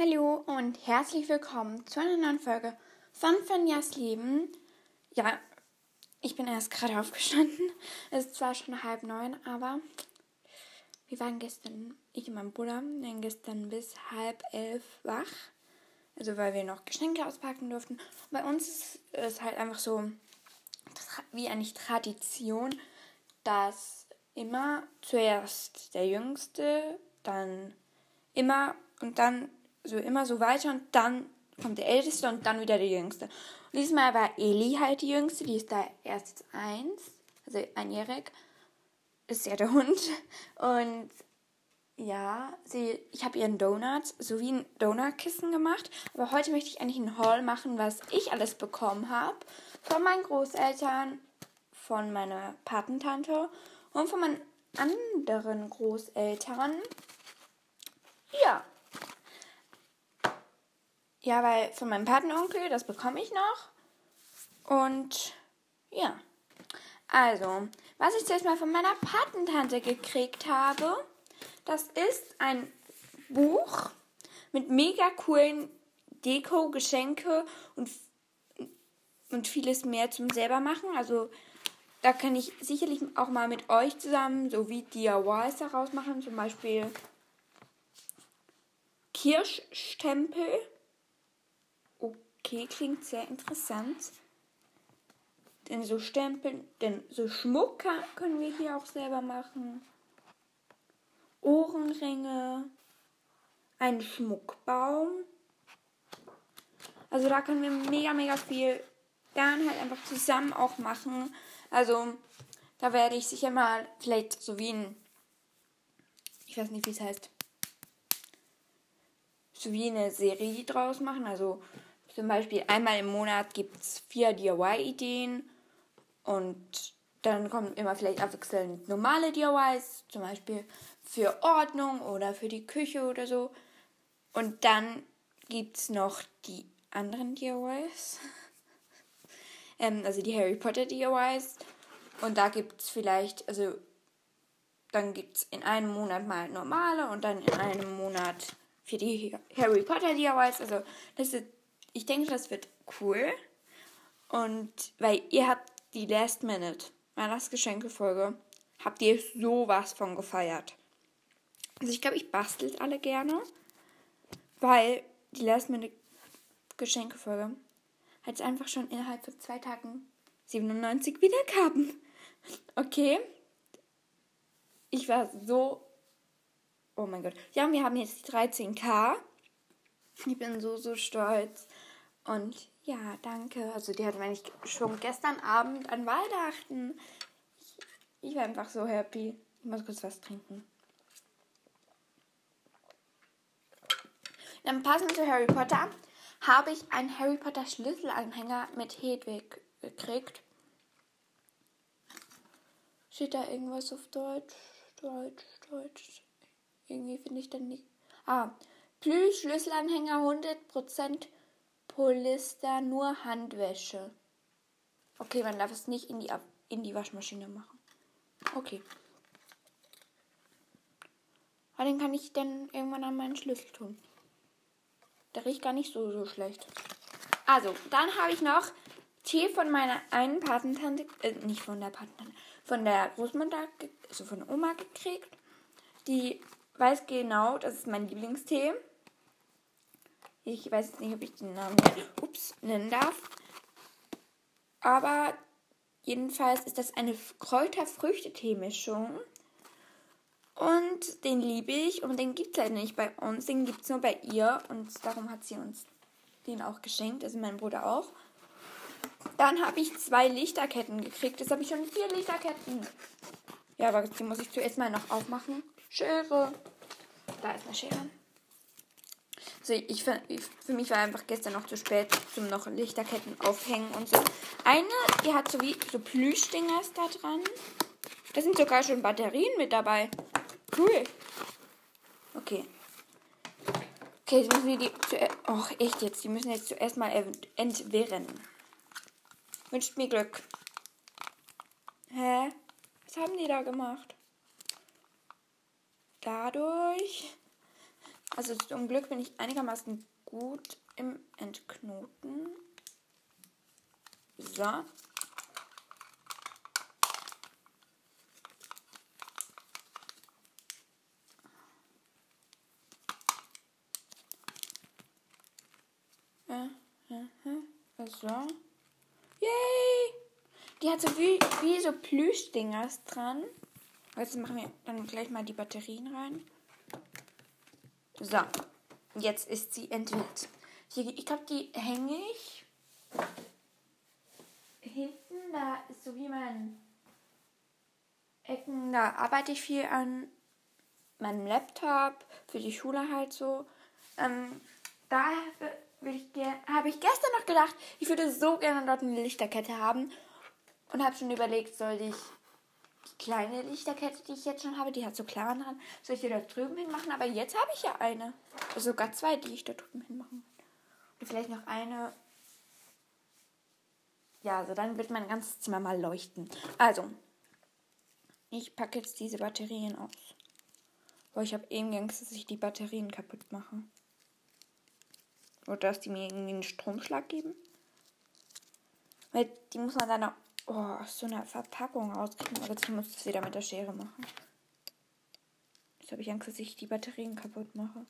Hallo und herzlich willkommen zu einer neuen Folge von Fanjas Leben. Ja, ich bin erst gerade aufgestanden. Es ist zwar schon halb neun, aber wir waren gestern, ich und mein Bruder, waren gestern bis halb elf wach. Also weil wir noch Geschenke auspacken durften. bei uns ist es halt einfach so wie eigentlich Tradition, dass immer zuerst der Jüngste, dann immer und dann so immer so weiter und dann kommt der Älteste und dann wieder der Jüngste. Und diesmal war Eli halt die Jüngste, die ist da erst eins, also einjährig, ist ja der Hund. Und ja, sie, ich habe ihren Donut sowie ein Donutkissen gemacht. Aber heute möchte ich eigentlich einen Haul machen, was ich alles bekommen habe. Von meinen Großeltern, von meiner Patentante und von meinen anderen Großeltern. Ja, ja, weil von meinem Patenonkel, das bekomme ich noch. Und ja. Also, was ich zuerst mal von meiner Patentante gekriegt habe, das ist ein Buch mit mega coolen Deko, Geschenke und, und vieles mehr zum selber machen. Also, da kann ich sicherlich auch mal mit euch zusammen so wie DIYs daraus machen. Zum Beispiel Kirschstempel Okay, klingt sehr interessant. Denn so Stempeln, denn so Schmuck können wir hier auch selber machen. Ohrenringe, ein Schmuckbaum. Also da können wir mega, mega viel dann halt einfach zusammen auch machen. Also da werde ich sicher mal vielleicht so wie ein, ich weiß nicht, wie es heißt, so wie eine Serie draus machen. Also zum Beispiel einmal im Monat gibt es vier DIY-Ideen und dann kommen immer vielleicht abwechselnd normale DIYs, zum Beispiel für Ordnung oder für die Küche oder so. Und dann gibt es noch die anderen DIYs, ähm, also die Harry Potter DIYs. Und da gibt es vielleicht, also dann gibt es in einem Monat mal normale und dann in einem Monat für die Harry Potter DIYs. Also das ist ich denke, das wird cool. Und weil ihr habt die Last Minute Weihnachtsgeschenke-Folge, habt ihr sowas von gefeiert. Also ich glaube, ich bastelt alle gerne, weil die Last Minute Geschenke-Folge hat es einfach schon innerhalb von zwei Tagen 97 Wiedergaben. Okay. Ich war so. Oh mein Gott. Ja, wir haben jetzt die 13k. Ich bin so, so stolz. Und ja, danke. Also die hatten eigentlich schon gestern Abend an Weihnachten. Ich, ich war einfach so happy. Ich muss kurz was trinken. Dann passend zu Harry Potter habe ich einen Harry Potter Schlüsselanhänger mit Hedwig gekriegt. Steht da irgendwas auf Deutsch? Deutsch, Deutsch. Irgendwie finde ich dann nicht. Ah, Plüsch-Schlüsselanhänger 100% Polyester, nur Handwäsche. Okay, man darf es nicht in die, in die Waschmaschine machen. Okay. Aber den kann ich dann irgendwann an meinen Schlüssel tun. Der riecht gar nicht so, so schlecht. Also, dann habe ich noch Tee von meiner einen Patentante, äh, nicht von der Patentante, von der Großmutter, also von der Oma gekriegt. Die weiß genau, das ist mein Lieblingstee. Ich weiß jetzt nicht, ob ich den Namen ups, nennen darf. Aber jedenfalls ist das eine Kräuter-Früchtetee-Mischung. Und den liebe ich und den gibt es leider nicht bei uns. Den gibt es nur bei ihr und darum hat sie uns den auch geschenkt, also mein Bruder auch. Dann habe ich zwei Lichterketten gekriegt. Jetzt habe ich schon vier Lichterketten. Ja, aber die muss ich zuerst mal noch aufmachen. Schere. Da ist eine Schere. Also ich, für mich war einfach gestern noch zu spät zum noch Lichterketten aufhängen und so. Eine, die hat so wie so Plüschdingers da dran. Da sind sogar schon Batterien mit dabei. Cool. Okay. Okay, jetzt müssen wir die zuerst. Oh, echt jetzt. Die müssen jetzt zuerst mal entwirren. Wünscht mir Glück. Hä? Was haben die da gemacht? Dadurch Also zum Glück bin ich einigermaßen gut im Entknoten. So. So. Yay! Die hat so wie, wie so Plüschdingers dran. Jetzt machen wir dann gleich mal die Batterien rein. So. Jetzt ist sie entwirrt. Ich glaube, die hänge ich hinten. Da ist so wie mein Ecken. Da arbeite ich viel an meinem Laptop. Für die Schule halt so. Ähm, da habe ich gestern noch gedacht, ich würde so gerne dort eine Lichterkette haben. Und habe schon überlegt, soll ich kleine Lichterkette, die ich jetzt schon habe, die hat so Klammern dran, soll ich die da drüben hin machen? Aber jetzt habe ich ja eine. Also sogar zwei, die ich da drüben hin machen. Und vielleicht noch eine. Ja, also dann wird mein ganzes Zimmer mal leuchten. Also, ich packe jetzt diese Batterien aus. Weil ich habe eben Angst, dass ich die Batterien kaputt mache. Oder dass die mir irgendwie einen Stromschlag geben. Weil die muss man dann auch oh, aus so einer Verpackung rauskriegen. Aber jetzt muss ich es wieder mit der Schere machen. Jetzt habe ich Angst, dass ich die Batterien kaputt mache.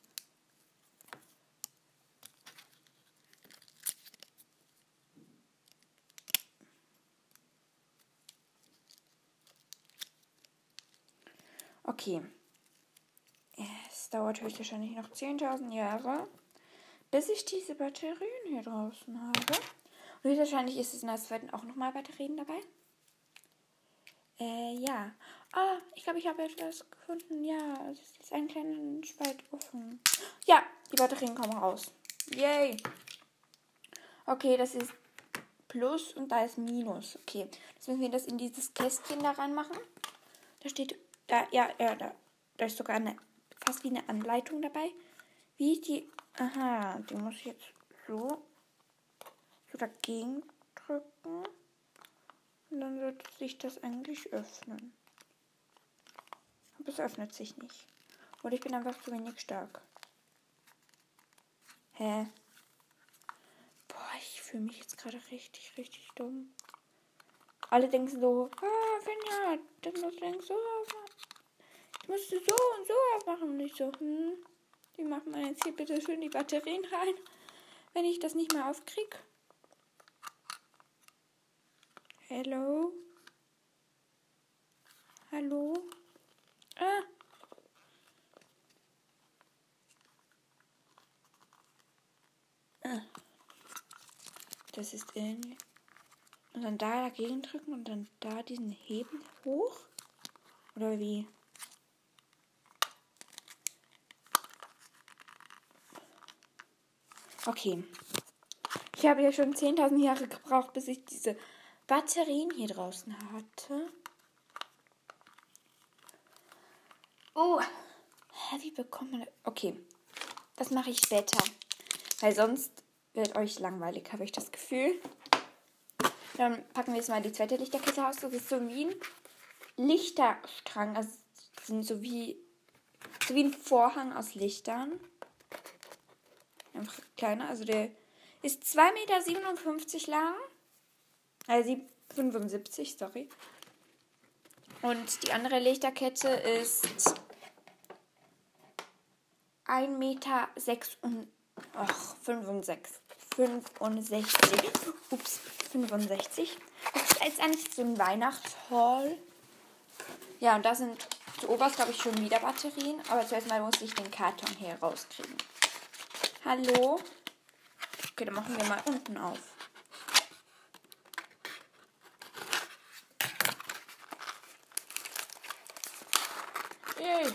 Okay. Es dauert höchstwahrscheinlich noch 10.000 Jahre, bis ich diese Batterien hier draußen habe. Und höchstwahrscheinlich ist es in der zweiten auch nochmal Batterien dabei. Äh, ja. Ah, ich glaube, ich habe etwas gefunden. Ja, es ist ein kleiner Spalt offen. Ja, die Batterien kommen raus. Yay. Okay, das ist Plus und da ist Minus. Okay, jetzt müssen wir das in dieses Kästchen da reinmachen. Da steht, da, ja, ja, da, da ist sogar eine, fast wie eine Anleitung dabei. Wie ich die, aha, die muss ich jetzt so so dagegen drücken. Und dann wird sich das eigentlich öffnen. Aber es öffnet sich nicht. Oder ich bin einfach zu wenig stark. Hä? Boah, ich fühle mich jetzt gerade richtig, richtig dumm. Alle denken so, ah, Finja, dann musst du denken so, ich musste so und so machen. Und ich so, hm, die machen wir jetzt hier bitte schön die Batterien rein, wenn ich das nicht mehr aufkriege. Hello? Hallo? Ah! ah. Das ist irgendwie. Und dann da dagegen drücken und dann da diesen Hebel hoch? Oder wie? Okay. Ich habe ja schon 10.000 Jahre gebraucht, bis ich diese Batterien hier draußen hatte. Oh, wie bekommt man. Okay, das mache ich später. Weil sonst wird euch langweilig, habe ich das Gefühl. Dann packen wir jetzt mal die zweite Lichterkette aus. Das ist so wie ein Lichterstrang. Also sind so wie, so wie ein Vorhang aus Lichtern. Einfach kleiner. Also der ist 2,57 Meter lang. Also 75, sorry. Und die andere Lichterkette ist 1,6 Meter ach, 65. 65. Ups, 65. Das ist eigentlich so ein Weihnachtshall. Ja, und da sind zu oberst, glaube ich, schon wieder Batterien. Aber zuerst mal muss ich den Karton hier rauskriegen. Hallo? Okay, dann machen wir mal unten auf. Yay.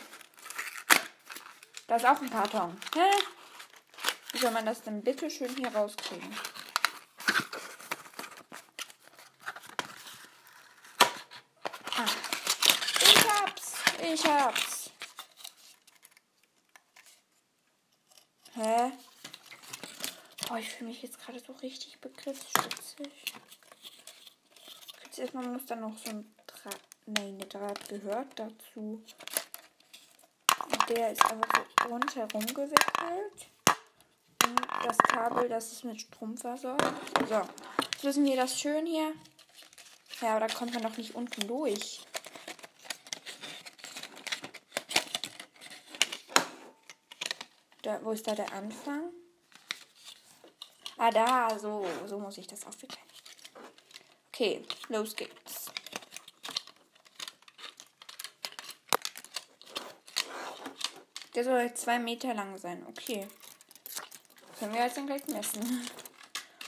Da ist auch ein Karton. Hä? Wie soll man das denn bitte schön hier rauskriegen? Ah. Ich hab's. Ich hab's. Hä? Oh, ich fühle mich jetzt gerade so richtig begriffsstutzig. Jetzt erstmal muss da noch so ein Draht. Nein, der Draht gehört dazu. Der ist einfach so rundherum gewickelt. Und das Kabel, das ist mit versorgt. So, jetzt müssen wir das schön hier. Ja, aber da kommt man noch nicht unten durch. Da, wo ist da der Anfang? Ah, da, so, so muss ich das aufwickeln. Okay, los geht's. Der soll zwei Meter lang sein. Okay. Können wir jetzt dann gleich messen.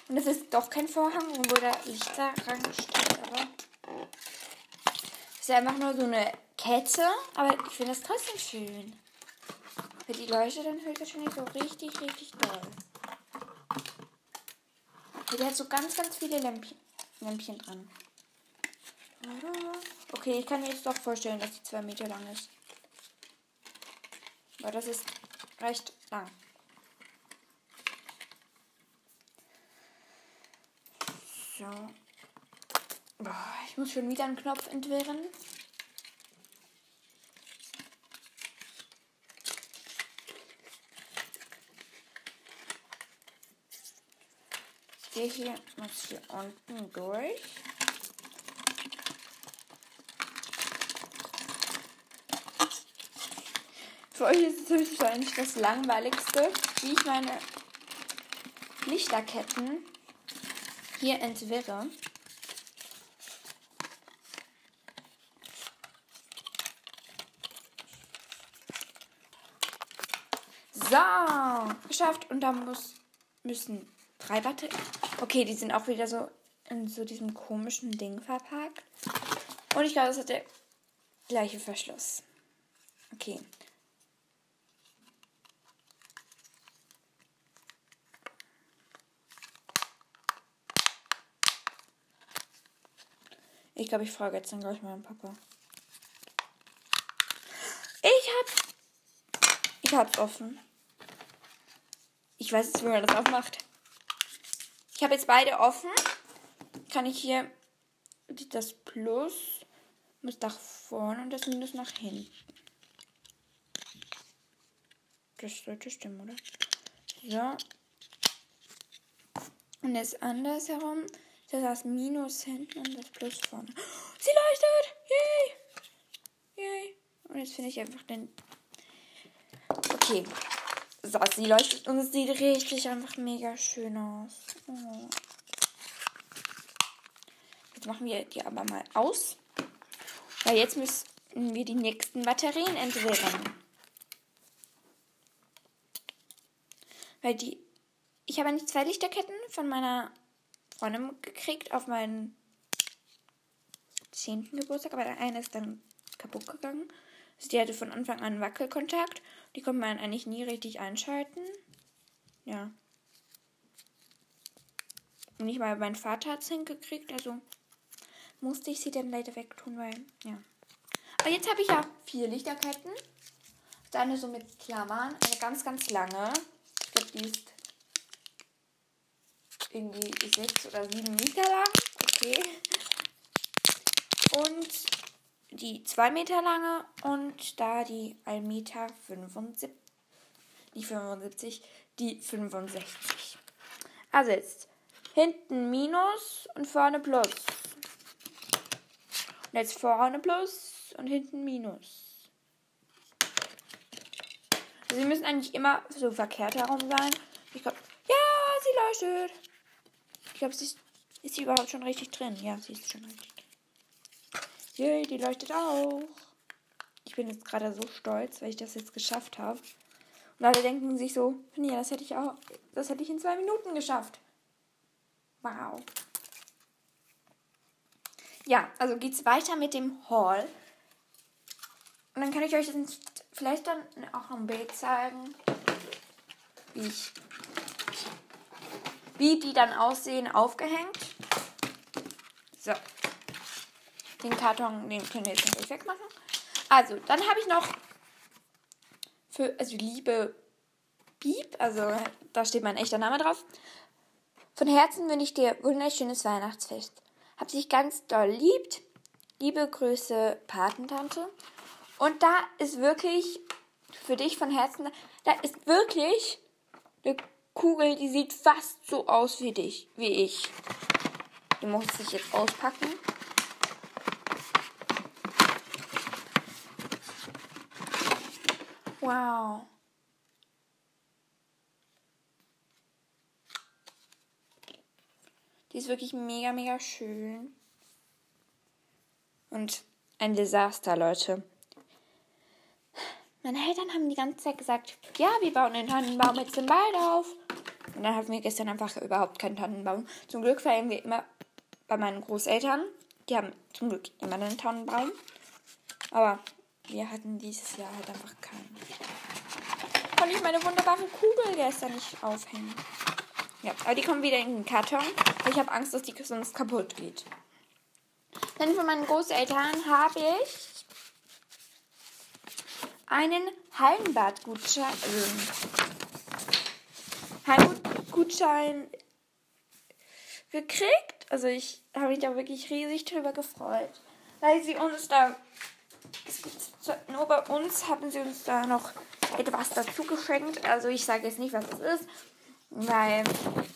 Und es ist doch kein Vorhang, wo der Lichter steht, aber. Es ist einfach nur so eine Kette, aber ich finde das trotzdem schön. Für die Leuchte dann hört das schon nicht so richtig, richtig doll. Die hat so ganz, ganz viele Lämpchen, Lämpchen dran. Okay, ich kann mir jetzt doch vorstellen, dass die zwei Meter lang ist. Aber das ist recht lang. So. Boah, ich muss schon wieder einen Knopf entwirren. Der hier muss hier unten durch. Für euch ist es wahrscheinlich das langweiligste, wie ich meine Lichterketten hier entwirre. So, geschafft. Und da muss, müssen drei Batterien. Okay, die sind auch wieder so in so diesem komischen Ding verpackt. Und ich glaube, das hat der gleiche Verschluss. Okay. Ich glaube, ich frage jetzt dann gleich meinen Papa. Ich hab. Ich hab's offen. Ich weiß jetzt, wie man das aufmacht. Ich habe jetzt beide offen. Kann ich hier das Plus muss nach vorne und das Minus nach hinten. Das sollte stimmen, oder? So. Und jetzt andersherum. Das heißt Minus hinten und das Plus vorne. Sie leuchtet! Yay! Yay! Und jetzt finde ich einfach den. Okay. So, sie leuchtet und es sieht richtig einfach mega schön aus. Oh. Jetzt machen wir die aber mal aus. Weil jetzt müssen wir die nächsten Batterien entwirren. Weil die. Ich habe nicht zwei Lichterketten von meiner Freundin gekriegt auf meinen 10. Geburtstag, aber der eine ist dann kaputt gegangen. Also die hatte von Anfang an Wackelkontakt. Die konnte man eigentlich nie richtig einschalten. Ja. Und nicht mal mein Vater hat es hingekriegt, also musste ich sie dann leider wegtun, weil, ja. Aber jetzt habe ich ja vier Lichterketten. Eine so mit Klammern, eine ganz, ganz lange. Ich glaube, die ist irgendwie sechs oder sieben Meter lang. Okay. Und die 2 Meter lange und da die 1 Meter 75, nicht 75, die 65. Also jetzt hinten Minus und vorne Plus. Und jetzt vorne Plus und hinten Minus. Also sie müssen eigentlich immer so verkehrt herum sein. Ich glaube, ja, sie leuchtet. Ich glaube, sie ist, ist sie überhaupt schon richtig drin. Ja, sie ist schon richtig Yay, die leuchtet auch. Ich bin jetzt gerade so stolz, weil ich das jetzt geschafft habe. Und alle denken sich so, ja, das hätte ich auch, das hätte ich in zwei Minuten geschafft. Wow. Ja, also geht's weiter mit dem Haul. Und dann kann ich euch vielleicht dann auch ein Bild zeigen, wie ich, wie die dann aussehen, aufgehängt. So. Den Karton, den können wir jetzt nicht wegmachen. Also, dann habe ich noch für, also liebe Piep, also da steht mein echter Name drauf. Von Herzen wünsche ich dir wunderschönes Weihnachtsfest. Hab dich ganz doll liebt. Liebe Grüße, Patentante. Und da ist wirklich für dich von Herzen. Da ist wirklich eine Kugel, die sieht fast so aus wie dich, wie ich. Die muss ich jetzt auspacken. Wow. Die ist wirklich mega, mega schön. Und ein Desaster, Leute. Meine Eltern haben die ganze Zeit gesagt, ja, wir bauen den Tannenbaum jetzt im Wald auf. Und dann hatten wir gestern einfach überhaupt keinen Tannenbaum. Zum Glück feiern wir immer bei meinen Großeltern. Die haben zum Glück immer einen Tannenbaum. Aber wir hatten dieses Jahr halt einfach keinen. Konnte ich meine wunderbare Kugel gestern nicht aufhängen. Ja, aber die kommen wieder in den Karton. Ich habe Angst, dass die sonst kaputt geht. Dann von meinen Großeltern habe ich einen Hallenbadgutschein, äh, Hallenbadgutschein gekriegt. Also ich habe mich da wirklich riesig drüber gefreut, weil sie uns da, nur bei uns haben sie uns da noch etwas dazu geschenkt. Also ich sage jetzt nicht, was es ist, weil,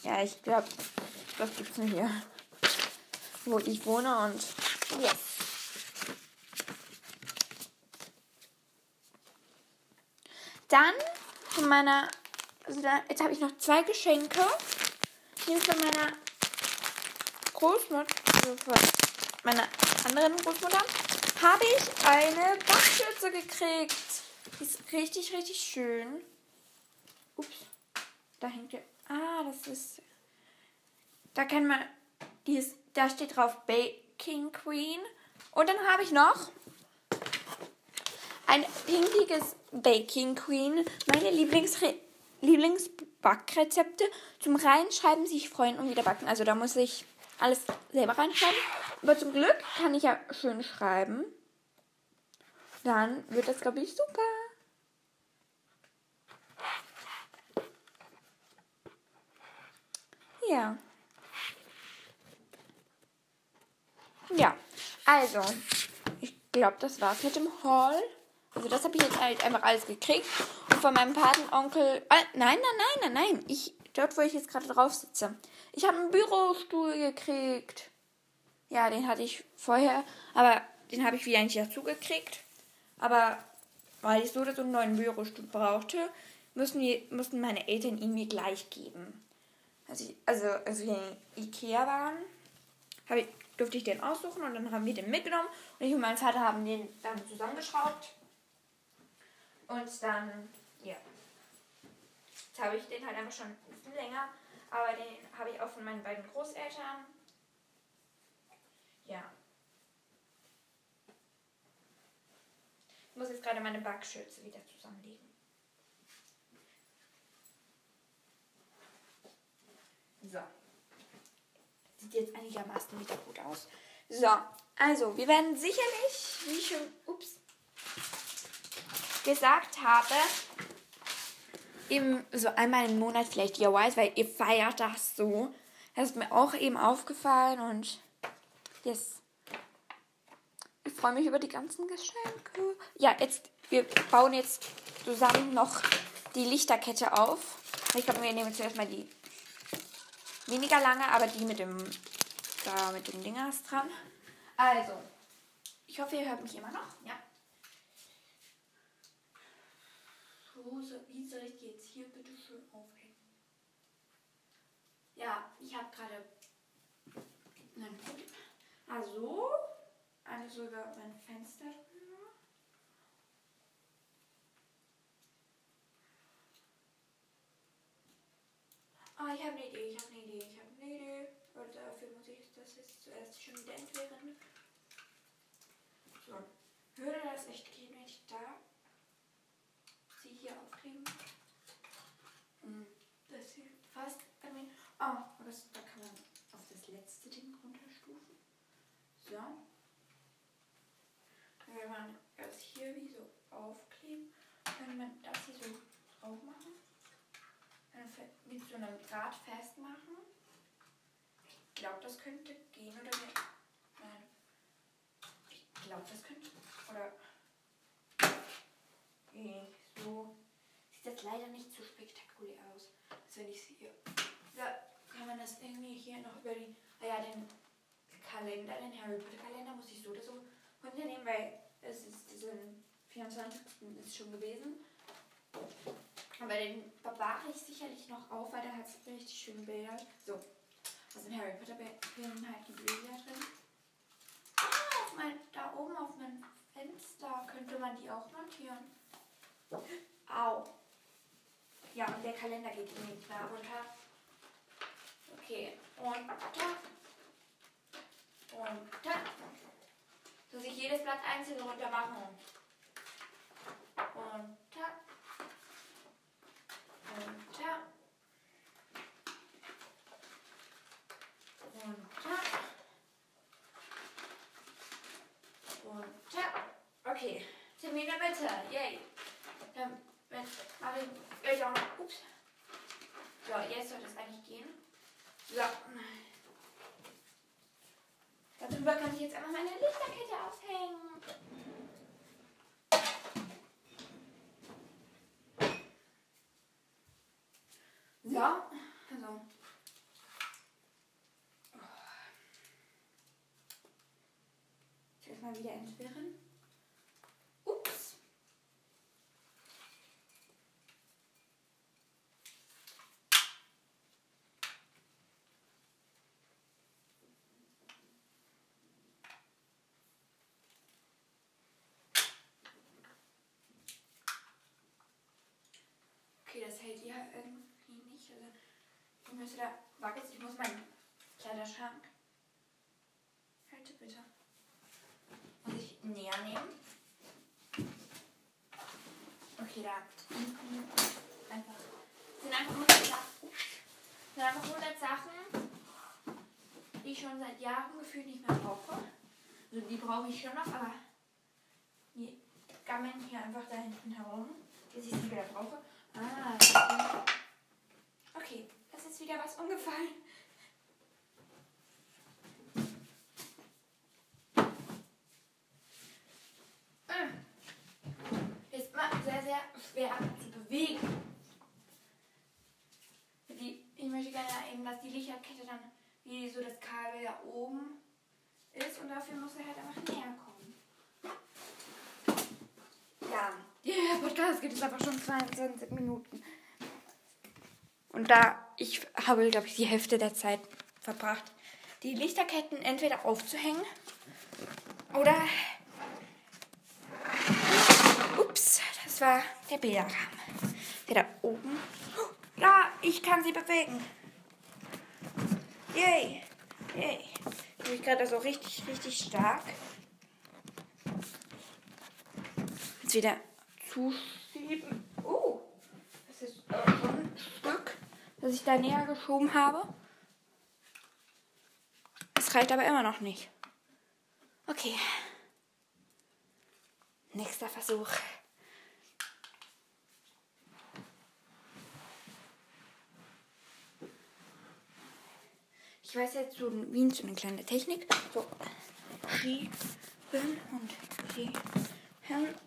ja, ich glaube, das gibt es nur hier, wo ich wohne und yes. Dann von meiner, also da, jetzt habe ich noch zwei Geschenke. Hier von meiner Großmutter, also von meiner anderen Großmutter, habe ich eine Backschürze gekriegt. Die ist richtig, richtig schön. Ups, da hängt ja, ah, das ist, da kann man, die ist, da steht drauf Baking Queen. Und dann habe ich noch ein pinkiges Baking Queen. Meine Lieblingsre Lieblingsbackrezepte zum Reinschreiben, sich freuen und wieder backen. Also da muss ich alles selber reinschreiben. Aber zum Glück kann ich ja schön schreiben. Dann wird das, glaube ich, super. Ja. Ja, also, ich glaube, das war's mit dem Haul. Also das habe ich jetzt halt einfach alles gekriegt. Und von meinem Patenonkel. Ah, nein, nein, nein, nein, nein. Ich, dort, wo ich jetzt gerade drauf sitze. Ich habe einen Bürostuhl gekriegt. Ja, den hatte ich vorher. Aber den habe ich wieder nicht dazu gekriegt. Aber weil ich so oder so einen neuen Bürostuhl brauchte, mussten, die, mussten meine Eltern ihn mir gleich geben. Also, also als wir in Ikea waren, ich, durfte ich den aussuchen und dann haben wir den mitgenommen. Und ich und mein Vater haben den dann zusammengeschraubt. Und dann, ja. Jetzt habe ich den halt einfach schon ein bisschen länger. Aber den habe ich auch von meinen beiden Großeltern. Ja. Ich muss jetzt gerade meine Backschürze wieder zusammenlegen. So. Sieht jetzt einigermaßen wieder gut aus. So, also, wir werden sicherlich, wie schon, ups, gesagt habe, im, so einmal im Monat vielleicht DIYs, weil ihr feiert das so. Das ist mir auch eben aufgefallen und yes. Ich freue mich über die ganzen Geschenke. Ja, jetzt, wir bauen jetzt zusammen noch die Lichterkette auf. Ich glaube, wir nehmen zuerst mal die weniger lange, aber die mit dem, da mit dem Dingers dran. Also, ich hoffe, ihr hört mich immer noch. Ja. Hose, wie soll ich die jetzt hier bitte schön aufhängen? Ja, ich habe gerade ein Problem. Also, also über mein Fenster drüber. Ah, ich habe eine Idee, ich habe eine Idee, ich habe eine Idee. Aber dafür muss ich das jetzt zuerst schon wieder entwickeln. So, würde das echt gehen, wenn ich da sie hier aufkleben? Hm, das hier fast, I mean, oh, das, da kann man auf das letzte Ding runterstufen. So. Dann wenn man das hier wie so aufkleben, kann man das hier so drauf machen mit so einem Draht festmachen. Ich glaube, das könnte gehen oder nicht. Nein. Ich glaube, das könnte. Oder. Okay, so sieht das leider nicht so spektakulär aus, als wenn ich sehe. Da kann man das irgendwie hier noch über die, ah ja, den Kalender, den Harry Potter Kalender muss ich so oder so runternehmen, weil es ist diesen 24. ist schon gewesen. Aber den bewahre ich sicherlich noch auf, weil da hat es richtig schöne Bilder. So, also in Harry Potter Filmen halt die Bilder drin. Ah, auf mein, da oben auf meinem Fenster könnte man die auch montieren. Au. Ja, und der Kalender geht nicht da runter. Okay, und da. Und da. Muss ich jedes Blatt einzeln runter machen. Und da. Runter. Runter. Runter. Okay. Termine bitte. Yay. Dann mache ich euch auch noch. Ups. So, jetzt sollte es eigentlich gehen. So. Darüber kann ich jetzt einmal meine Lichterkette aufhängen. So, also. Jetzt mal wieder entwirren. Ups. Okay, das hält ja irgendwie nicht. Also, ich müsste da. Warte, ich muss meinen Kleiderschrank. Halte bitte. Muss ich näher nehmen? Okay, da. Einfach. Sind einfach 100 Sachen. Sind einfach 100 Sachen, die ich schon seit Jahren gefühlt nicht mehr brauche. Also die brauche ich schon noch, aber die gammeln hier einfach da hinten herum, bis ich sie wieder brauche. Ah, okay, das ist wieder was umgefallen. Ist mal sehr, sehr schwer zu bewegen. Die, ich möchte gerne eben, dass die Lichterkette dann wie so das Kabel da oben ist und dafür muss er halt einfach näher kommen. Ja, der Podcast geht jetzt einfach schon 22 Minuten. Und da, ich habe, glaube ich, die Hälfte der Zeit verbracht, die Lichterketten entweder aufzuhängen oder. Ups, das war der Bilderrahmen. Der da oben. Ja, ich kann sie bewegen. Yay. Yay. Bin ich gerade so richtig, richtig stark. Jetzt wieder zuschieben. Oh, das ist äh, ein Stück, das ich da näher geschoben habe. Es reicht aber immer noch nicht. Okay. Nächster Versuch. Ich weiß jetzt so wie so eine kleine Technik. So, schieben und schieben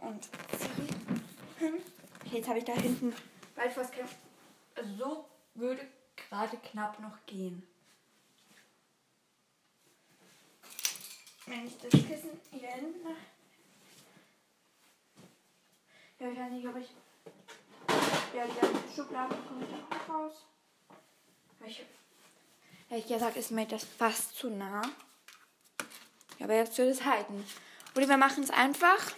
und ziehen. Jetzt habe ich da hinten kämpfen. Also so würde gerade knapp noch gehen. Wenn ich das Kissen hier hinten. Ja, ich weiß nicht, ob ich. Ja, die ganzen Schubladen komme ich da auch raus. Ich, ehrlich gesagt ist mir das fast zu nah. Aber jetzt wird es halten. Oder wir machen es einfach.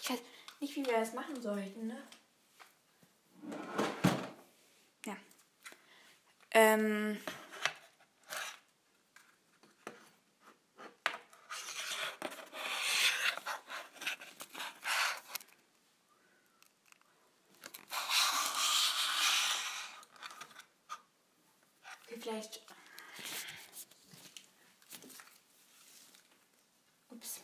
Ich weiß nicht, wie wir das machen sollten, ne? Ja. Ähm. Okay, Vielleicht. Ups.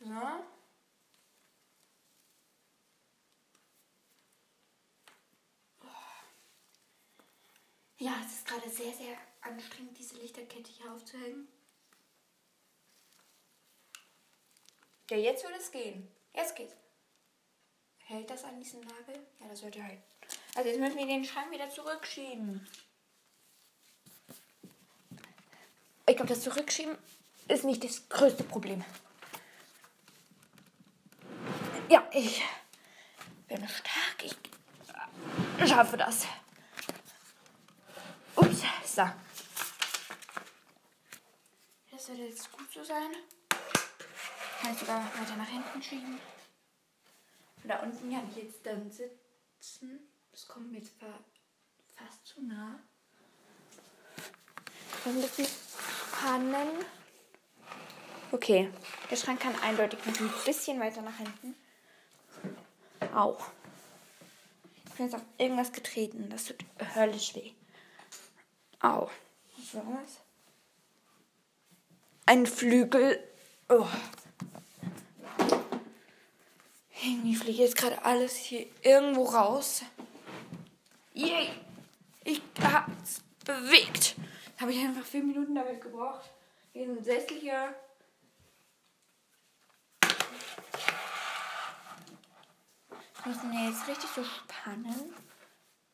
So. Ja, es ist gerade sehr, sehr anstrengend, diese Lichterkette hier aufzuhängen. Ja, jetzt würde es gehen. Jetzt geht's. Hält das an diesem Nagel? Ja, das sollte halten. Also jetzt müssen wir den Schrank wieder zurückschieben. Ich glaube, das Zurückschieben ist nicht das größte Problem. Ja, ich bin stark. Ich schaffe das. Ups, so. Das sollte jetzt gut so sein. Kann ich sogar weiter nach hinten schieben. Da unten kann ich jetzt dann sitzen. Das kommt mir jetzt fast zu nah. Ein bisschen spannen. Okay, der Schrank kann eindeutig noch ein bisschen weiter nach hinten. Auch. Ich bin jetzt auf irgendwas getreten. Das tut höllisch weh. Au. Was war das? Ein Flügel. Oh. Irgendwie fliegt jetzt gerade alles hier irgendwo raus. Yay! Ich hab's bewegt. Habe ich einfach vier Minuten damit gebraucht. Diesen Sessel hier. Müssen wir jetzt richtig so spannen.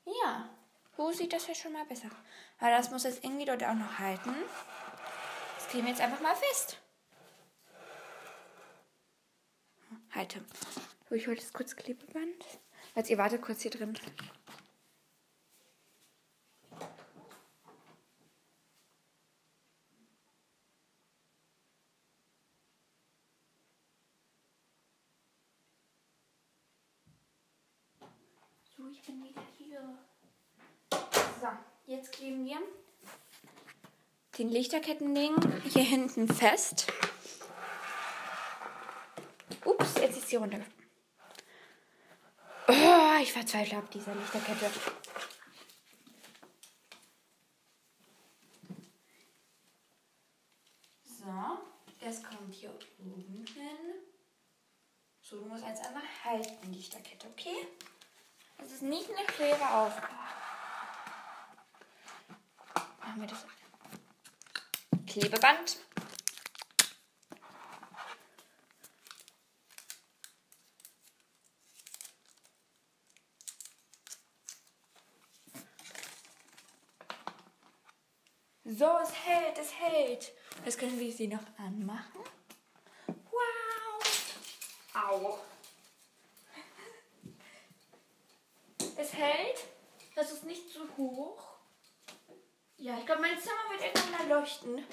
Ja, so sieht das ja schon mal besser. Aber das muss jetzt irgendwie dort auch noch halten. Das kleben wir jetzt einfach mal fest. Halte. Ich hole das kurz Klebeband. Jetzt ihr wartet kurz hier drin. So, ich bin wieder hier. So, jetzt kleben wir den Lichterkettenring hier hinten fest. Ups, jetzt ist sie runtergefallen. Oh, ich verzweifle ab dieser Lichterkette. So, das kommt hier oben hin. So, du musst jetzt einmal halten, Lichterkette, okay? Das ist nicht eine schwere Aufgabe. Machen wir das Klebeband. So, es hält, es hält. Jetzt können wir sie noch anmachen. Wow. Au. Es hält. Das ist nicht zu hoch. Ja, ich glaube, mein Zimmer wird irgendwann mal leuchten.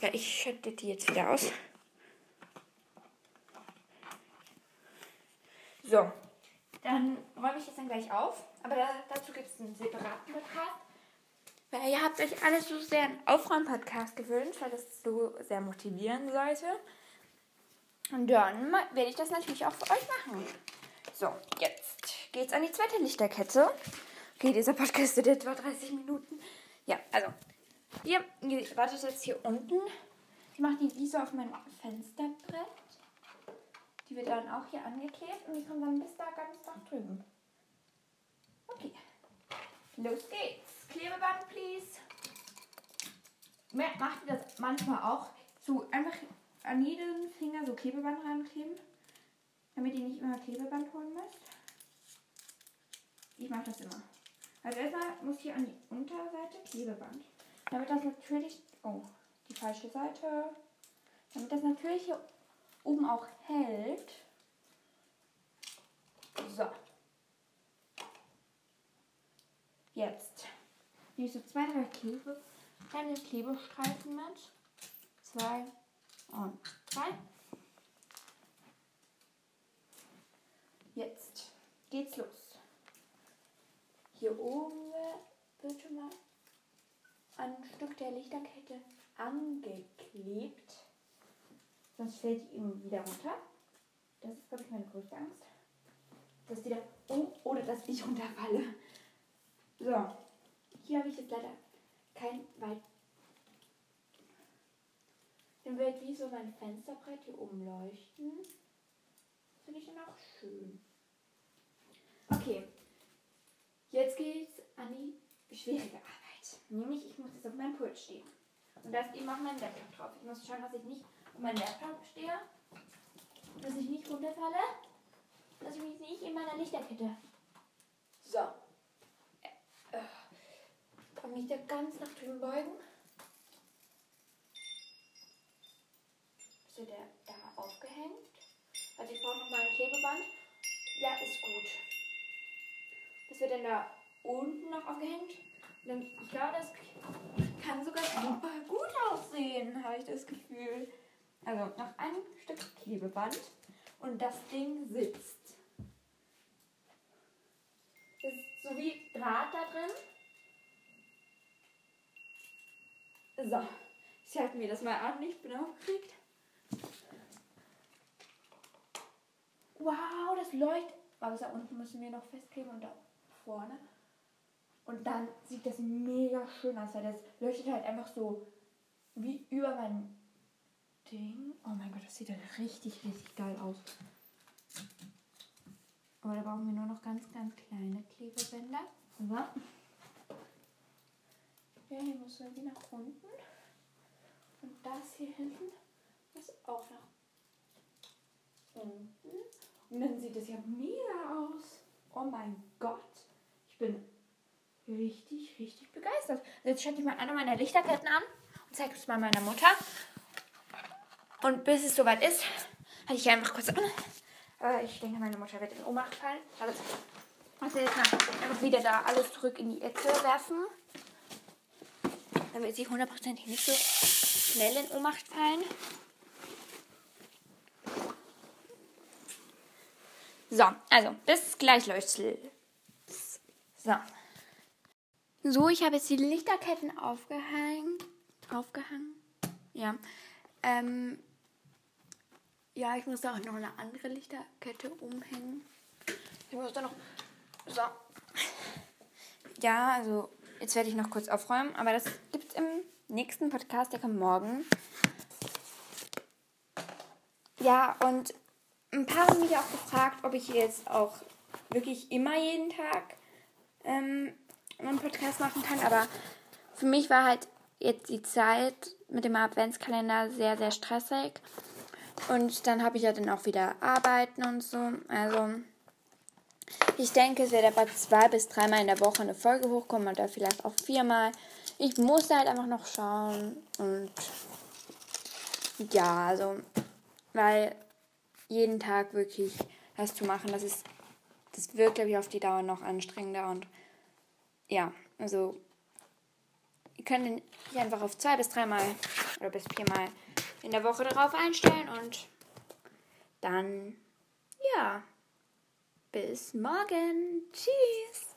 Ja, ich schütte die jetzt wieder aus. So, dann räume ich das dann gleich auf. Aber da, dazu gibt es einen separaten Podcast. Weil ihr habt euch alle so sehr einen Aufräumen-Podcast gewünscht, weil das so sehr motivieren sollte. Und dann werde ich das natürlich auch für euch machen. So, jetzt geht's an die zweite Lichterkette. Okay, dieser Podcast wird etwa 30 Minuten. Ja, also, ihr, ihr wartet jetzt hier unten. Ich mache die wie so auf mein Fensterbrett. Die wird dann auch hier angeklebt und die kommt dann bis da ganz nach drüben. Okay, los geht's. Klebeband, please. Macht ihr das manchmal auch? So einfach an jeden Finger so Klebeband rankleben, damit ihr nicht immer Klebeband holen müsst. Ich mache das immer. Also erstmal muss hier an die Unterseite Klebeband. Damit das natürlich. Oh, die falsche Seite. Damit das natürlich hier oben auch hält. So. Jetzt nehme ich so zwei, drei Klebe, kleine Klebestreifen mit. Zwei und drei. Jetzt geht's los. Hier oben wird schon mal ein Stück der Lichterkette angeklebt. Sonst fällt die eben wieder runter. Das ist, glaube ich, meine größte Angst. Dass die da. Oh, oder dass ich runterfalle. So. Hier habe ich jetzt leider kein weit. Dann wird wie so mein Fensterbrett hier oben leuchten. Finde ich dann auch schön. Okay. Jetzt geht's an die schwierige Arbeit. Nämlich, ich muss jetzt auf meinem Pult stehen. Und da ist eben auch mein Laptop drauf. Ich muss schauen, dass ich nicht auf meinem Laptop stehe. Dass ich nicht runterfalle. Dass ich mich nicht in meiner Lichterkette. So. Äh, äh. Kann mich da ganz nach drüben beugen. Ist der da aufgehängt? Also ich brauche nochmal ein Klebeband. Ja, ist gut. Das wird dann da unten noch aufgehängt. Und ich glaube, das kann sogar super gut aussehen, habe ich das Gefühl. Also noch ein Stück Klebeband und das Ding sitzt. Das ist so wie Draht da drin. So, ich halte mir das mal an, ich bin aufgeregt. Wow, das leuchtet. Aber da unten müssen wir noch festkleben und da vorne. Und dann sieht das mega schön aus, weil das leuchtet halt einfach so wie über mein Ding. Oh mein Gott, das sieht halt richtig, richtig geil aus. Aber da brauchen wir nur noch ganz, ganz kleine Klebebänder. So. Ja, hier muss irgendwie nach unten. Und das hier hinten muss auch nach unten. Und dann sieht es ja mega aus. Oh mein Gott. Ich bin richtig, richtig begeistert. Jetzt schalte ich mal eine meiner Lichterketten an und zeige es mal meiner Mutter. Und bis es soweit ist, halte ich einfach kurz an. Aber ich denke, meine Mutter wird in Ohnmacht fallen. Also, also jetzt mal einfach wieder da alles zurück in die Ecke werfen. Damit sie hundertprozentig nicht so schnell in Ohnmacht fallen. So, also, bis gleich, Leute. So. So, ich habe jetzt die Lichterketten aufgehängt. Aufgehangen? Ja. Ähm, ja, ich muss da auch noch eine andere Lichterkette umhängen. Ich muss da noch. So. Ja, also jetzt werde ich noch kurz aufräumen, aber das gibt es im nächsten Podcast, der kommt morgen. Ja, und ein paar haben mich auch gefragt, ob ich jetzt auch wirklich immer jeden Tag ähm, einen Podcast machen kann, aber für mich war halt jetzt die Zeit mit dem Adventskalender sehr, sehr stressig. Und dann habe ich ja dann auch wieder Arbeiten und so. Also ich denke, es wird aber zwei bis dreimal in der Woche eine Folge hochkommen oder vielleicht auch viermal. Ich muss halt einfach noch schauen und ja, also weil jeden Tag wirklich das zu machen, das ist, das wird glaube ich auf die Dauer noch anstrengender und ja, also ihr könnt dich einfach auf zwei bis dreimal oder bis viermal in der Woche darauf einstellen und dann, ja, bis morgen. Tschüss.